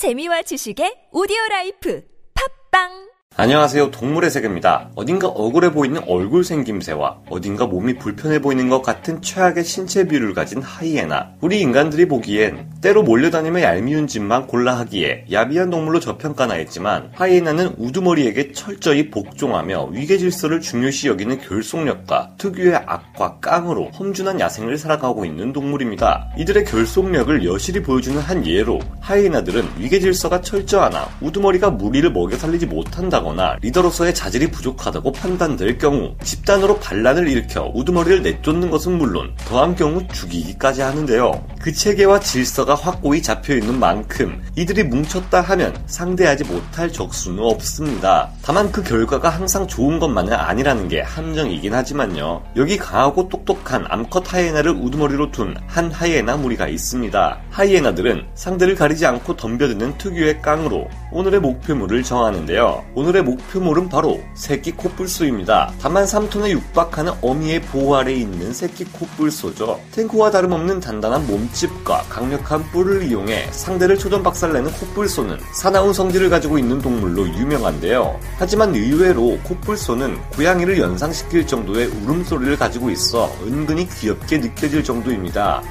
재미와 지식의 오디오 라이프. 팟빵 안녕하세요. 동물의 세계입니다. 어딘가 억울해 보이는 얼굴 생김새와 어딘가 몸이 불편해 보이는 것 같은 최악의 신체 비율을 가진 하이에나. 우리 인간들이 보기엔 떼로 몰려다니며 얄미운 짓만 골라 하기에 야비한 동물로 저평가나 했지만 하이에나는 우두머리에게 철저히 복종하며 위계 질서를 중요시 여기는 결속력과 특유의 악과 깡으로 험준한 야생을 살아가고 있는 동물입니다. 이들의 결속력을 여실히 보여주는 한 예로 하이에나들은 위계 질서가 철저하나 우두머리가 무리를 먹여 살리지 못한다 거나 리더로서의 자질이 부족하다고 판단될 경우 집단으로 반란을 일으켜 우두머리를 내쫓는 것은 물론 더한 경우 죽이기까지 하는데요. 그 체계와 질서가 확고히 잡혀 있는 만큼 이들이 뭉쳤다 하면 상대하지 못할 적수는 없습니다. 다만 그 결과가 항상 좋은 것만은 아니라는 게 함정이긴 하지만요. 여기 강하고 똑똑한 암컷 하이에나를 우두머리로 둔 한 하이에나 무리가 있습니다. 하이에나들은 상대를 가리지 않고 덤벼드는 특유의 깡으로 오늘의 목표물을 정하는데요. 오늘의 목표물은 바로 새끼 코뿔소입니다. 다만 3톤에 육박하는 어미의 보호 아래 있는 새끼 코뿔소죠. 탱크와 다름없는 단단한 몸집과 강력한 뿔을 이용해 상대를 초전 박살내는 코뿔소는 사나운 성질을 가지고 있는 동물로 유명한데요. 하지만 의외로 코뿔소는 고양이를 연상시킬 정도의 울음소리를 가지고 있어 은근히 귀엽게 느껴질 정도입니다.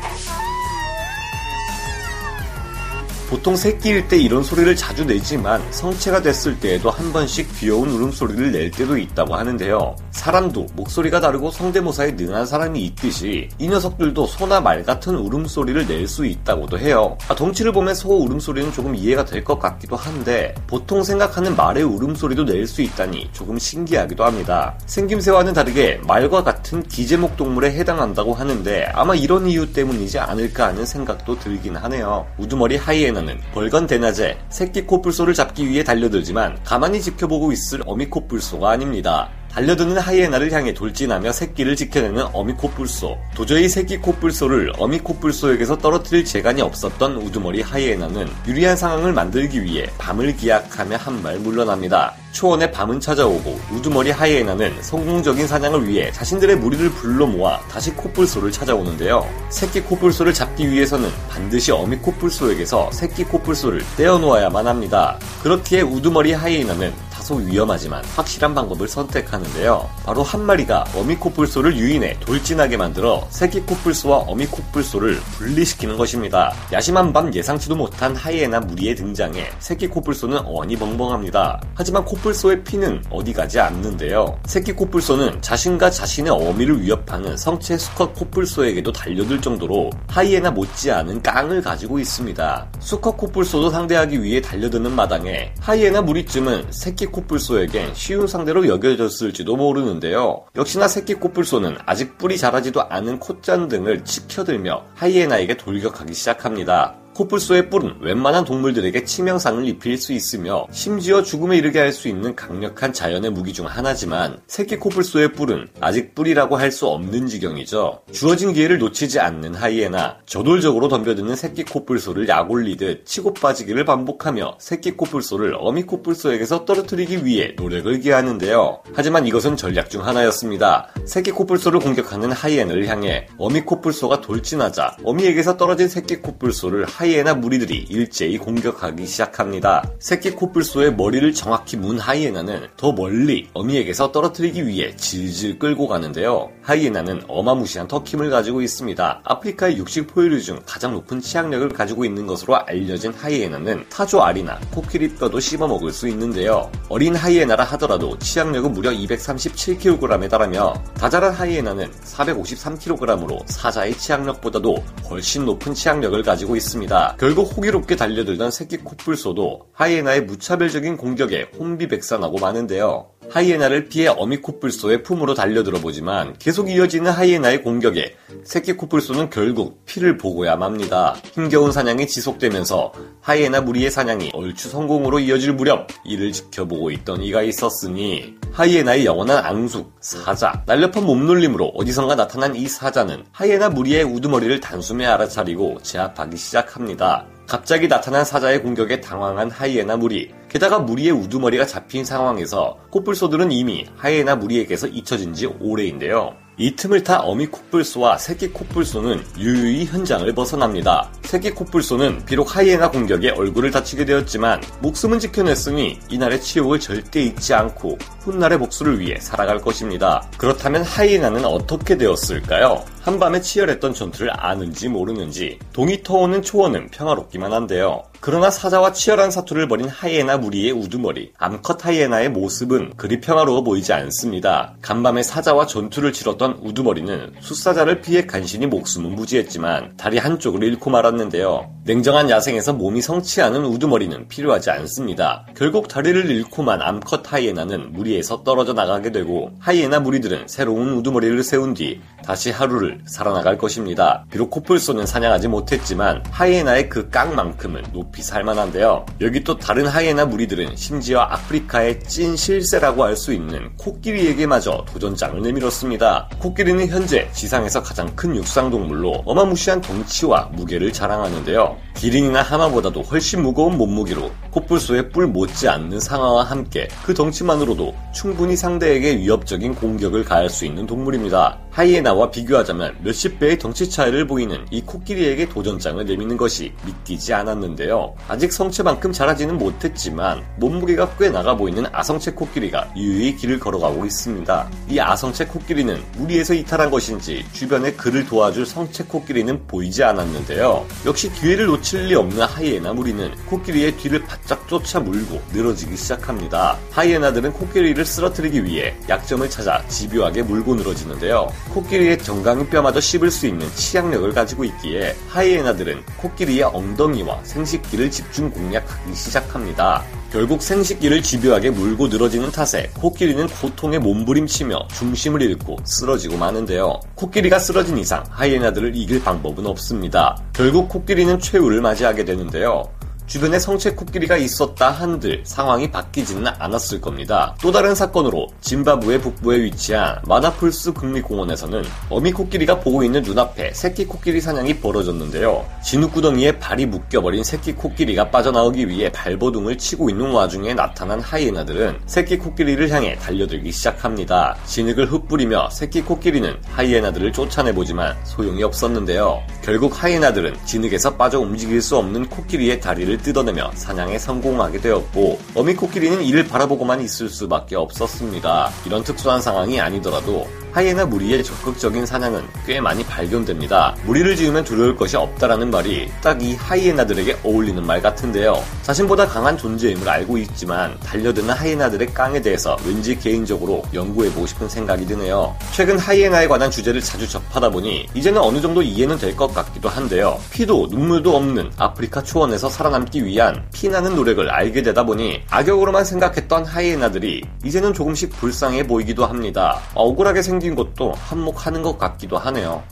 보통 새끼일 때 이런 소리를 자주 내지만 성체가 됐을 때에도 한 번씩 귀여운 울음소리를 낼 때도 있다고 하는데요. 사람도 목소리가 다르고 성대모사에 능한 사람이 있듯이 이 녀석들도 소나 말 같은 울음소리를 낼 수 있다고도 해요. 아, 덩치를 보면 소 울음소리는 조금 이해가 될 것 같기도 한데 보통 생각하는 말의 울음소리도 낼 수 있다니 조금 신기하기도 합니다. 생김새와는 다르게 말과 같은 기제목 동물에 해당한다고 하는데 아마 이런 이유 때문이지 않을까 하는 생각도 들긴 하네요. 우두머리 하이에나 하이에나는 벌건 대낮에 새끼 코뿔소를 잡기 위해 달려들지만 가만히 지켜보고 있을 어미 코뿔소가 아닙니다. 달려드는 하이에나를 향해 돌진하며 새끼를 지켜내는 어미 코뿔소. 도저히 새끼 코뿔소를 어미 코뿔소에게서 떨어뜨릴 재간이 없었던 우두머리 하이에나는 유리한 상황을 만들기 위해 밤을 기약하며 한 발 물러납니다. 초원에 밤은 찾아오고 우두머리 하이에나는 성공적인 사냥을 위해 자신들의 무리를 불러 모아 다시 코뿔소를 찾아오는데요. 새끼 코뿔소를 잡기 위해서는 반드시 어미 코뿔소에게서 새끼 코뿔소를 떼어놓아야만 합니다. 그렇기에 우두머리 하이에나는 다소 위험하지만 확실한 방법을 선택하는데요. 바로 한 마리가 어미 코뿔소를 유인해 돌진하게 만들어 새끼 코뿔소와 어미 코뿔소를 분리시키는 것입니다. 야심한 밤 예상치도 못한 하이에나 무리의 등장에 새끼 코뿔소는 어안이 벙벙합니다. 하지만 코뿔소의 피는 어디 가지 않는데요. 새끼 코뿔소는 자신과 자신의 어미를 위협하는 성체 수컷 코뿔소에게도 달려들 정도로 하이에나 못지않은 깡을 가지고 있습니다. 수컷 코뿔소도 상대하기 위해 달려드는 마당에 하이에나 무리쯤은 새끼 코뿔소에겐 쉬운 상대로 여겨졌을지도 모르는데요. 역시나 새끼 코뿔소는 아직 뿔이 자라지도 않은 콧잔등을 치켜들며 하이에나에게 돌격하기 시작합니다. 코뿔소의 뿔은 웬만한 동물들에게 치명상을 입힐 수 있으며 심지어 죽음에 이르게 할 수 있는 강력한 자연의 무기 중 하나지만 새끼 코뿔소의 뿔은 아직 뿔이라고 할 수 없는 지경이죠. 주어진 기회를 놓치지 않는 하이에나 저돌적으로 덤벼드는 새끼 코뿔소를 약올리듯 치고 빠지기를 반복하며 새끼 코뿔소를 어미 코뿔소에게서 떨어뜨리기 위해 노력을 기하는데요. 하지만 이것은 전략 중 하나였습니다. 새끼 코뿔소를 공격하는 하이에나를 향해 어미 코뿔소가 돌진하자 어미에게서 떨어진 새끼 코뿔소를 하이에나 무리들이 일제히 공격하기 시작합니다. 새끼 코뿔소의 머리를 정확히 문 하이에나는 더 멀리 어미에게서 떨어뜨리기 위해 질질 끌고 가는데요. 하이에나는 어마무시한 턱힘을 가지고 있습니다. 아프리카의 육식 포유류 중 가장 높은 치악력을 가지고 있는 것으로 알려진 하이에나는 타조 알이나 코끼리 뼈도 씹어 먹을 수 있는데요. 어린 하이에나라 하더라도 치악력은 무려 237kg에 달하며 다자란 하이에나는 453kg으로 사자의 치악력보다도 훨씬 높은 치악력을 가지고 있습니다. 결국 호기롭게 달려들던 새끼 코뿔소도 하이에나의 무차별적인 공격에 혼비백산하고 마는데요. 하이에나를 피해 어미 코뿔소의 품으로 달려들어 보지만 계속 이어지는 하이에나의 공격에 새끼 코뿔소는 결국 피를 보고야 맙니다. 힘겨운 사냥이 지속되면서 하이에나 무리의 사냥이 얼추 성공으로 이어질 무렵 이를 지켜보고 있던 이가 있었으니 하이에나의 영원한 앙숙 사자 날렵한 몸놀림으로 어디선가 나타난 이 사자는 하이에나 무리의 우두머리를 단숨에 알아차리고 제압하기 시작합니다. 갑자기 나타난 사자의 공격에 당황한 하이에나 무리. 게다가 무리의 우두머리가 잡힌 상황에서 코뿔소들은 이미 하이에나 무리에게서 잊혀진 지 오래인데요. 이 틈을 타 어미 콧불소와 새끼 콧불소는 유유히 현장을 벗어납니다. 새끼 콧불소는 비록 하이에나 공격에 얼굴을 다치게 되었지만 목숨은 지켜냈으니 이날의 치욕을 절대 잊지 않고 훗날의 복수를 위해 살아갈 것입니다. 그렇다면 하이에나는 어떻게 되었을까요? 한밤에 치열했던 전투를 아는지 모르는지 동이 터오는 초원은 평화롭기만 한데요. 그러나 사자와 치열한 사투를 벌인 하이에나 무리의 우두머리, 암컷 하이에나의 모습은 그리 평화로워 보이지 않습니다. 간밤에 사자와 전투를 치렀던 우두머리는 숫사자를 피해 간신히 목숨은 무지했지만 다리 한쪽을 잃고 말았는데요. 냉정한 야생에서 몸이 성취하는 우두머리는 필요하지 않습니다. 결국 다리를 잃고만 암컷 하이에나는 무리에서 떨어져 나가게 되고 하이에나 무리들은 새로운 우두머리를 세운 뒤 다시 하루를 살아나갈 것입니다. 비록 코뿔소는 사냥하지 못했지만 하이에나의 그 깡만큼은 높이 살만한데요. 여기 또 다른 하이에나 무리들은 심지어 아프리카의 찐 실세라고 할 수 있는 코끼리에게마저 도전장을 내밀었습니다. 코끼리는 현재 지상에서 가장 큰 육상 동물로 어마무시한 덩치와 무게를 자랑하는데요. 기린이나 하마보다도 훨씬 무거운 몸무게로 코뿔소의 뿔 못지않는 상아와 함께 그 덩치만으로도 충분히 상대에게 위협적인 공격을 가할 수 있는 동물입니다. 하이에나와 비교하자면 몇십 배의 덩치 차이를 보이는 이 코끼리에게 도전장을 내미는 것이 믿기지 않았는데요. 아직 성체만큼 자라지는 못했지만 몸무게가 꽤 나가 보이는 아성체 코끼리가 유유히 길을 걸어가고 있습니다. 이 아성체 코끼리는 무리에서 이탈한 것인지 주변에 그를 도와줄 성체 코끼리는 보이지 않았는데요. 역시 기회를 놓칠 리 없는 하이에나 무리는 코끼리의 뒤를 바짝 쫓아 물고 늘어지기 시작합니다. 하이에나들은 코끼리를 쓰러뜨리기 위해 약점을 찾아 집요하게 물고 늘어지는데요. 코끼리의 정강이 뼈마저 씹을 수 있는 치약력을 가지고 있기에 하이에나들은 코끼리의 엉덩이와 생식기를 집중 공략하기 시작합니다. 결국 생식기를 집요하게 물고 늘어지는 탓에 코끼리는 고통에 몸부림치며 중심을 잃고 쓰러지고 마는데요. 코끼리가 쓰러진 이상 하이에나들을 이길 방법은 없습니다. 결국 코끼리는 최후를 맞이하게 되는데요. 주변에 성체 코끼리가 있었다 한들 상황이 바뀌지는 않았을 겁니다. 또 다른 사건으로 짐바브웨 북부에 위치한 마나풀스 국립공원에서는 어미 코끼리가 보고 있는 눈앞에 새끼 코끼리 사냥이 벌어졌는데요. 진흙구덩이에 발이 묶여버린 새끼 코끼리가 빠져나오기 위해 발버둥을 치고 있는 와중에 나타난 하이에나들은 새끼 코끼리를 향해 달려들기 시작합니다. 진흙을 흩뿌리며 새끼 코끼리는 하이에나들을 쫓아내보지만 소용이 없었는데요. 결국 하이에나들은 진흙에서 빠져 움직일 수 없는 코끼리의 다리를 뜯어내며 사냥에 성공하게 되었고 어미 코끼리는 이를 바라보고만 있을 수밖에 없었습니다. 이런 특수한 상황이 아니더라도 하이에나 무리의 적극적인 사냥은 꽤 많이 발견됩니다. 무리를 지으면 두려울 것이 없다라는 말이 딱 이 하이에나들에게 어울리는 말 같은데요. 자신보다 강한 존재임을 알고 있지만 달려드는 하이에나들의 깡에 대해서 왠지 개인적으로 연구해보고 싶은 생각이 드네요. 최근 하이에나에 관한 주제를 자주 접하다 보니 이제는 어느 정도 이해는 될 것 같기도 한데요. 피도 눈물도 없는 아프리카 초원에서 살아남기 위한 피나는 노력을 알게 되다 보니 악역으로만 생각했던 하이에나들이 이제는 조금씩 불쌍해 보이기도 합니다. 억울하게 생긴 것도 한몫하는 것 같기도 하네요.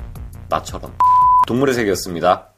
나처럼. 동물의 세계였습니다.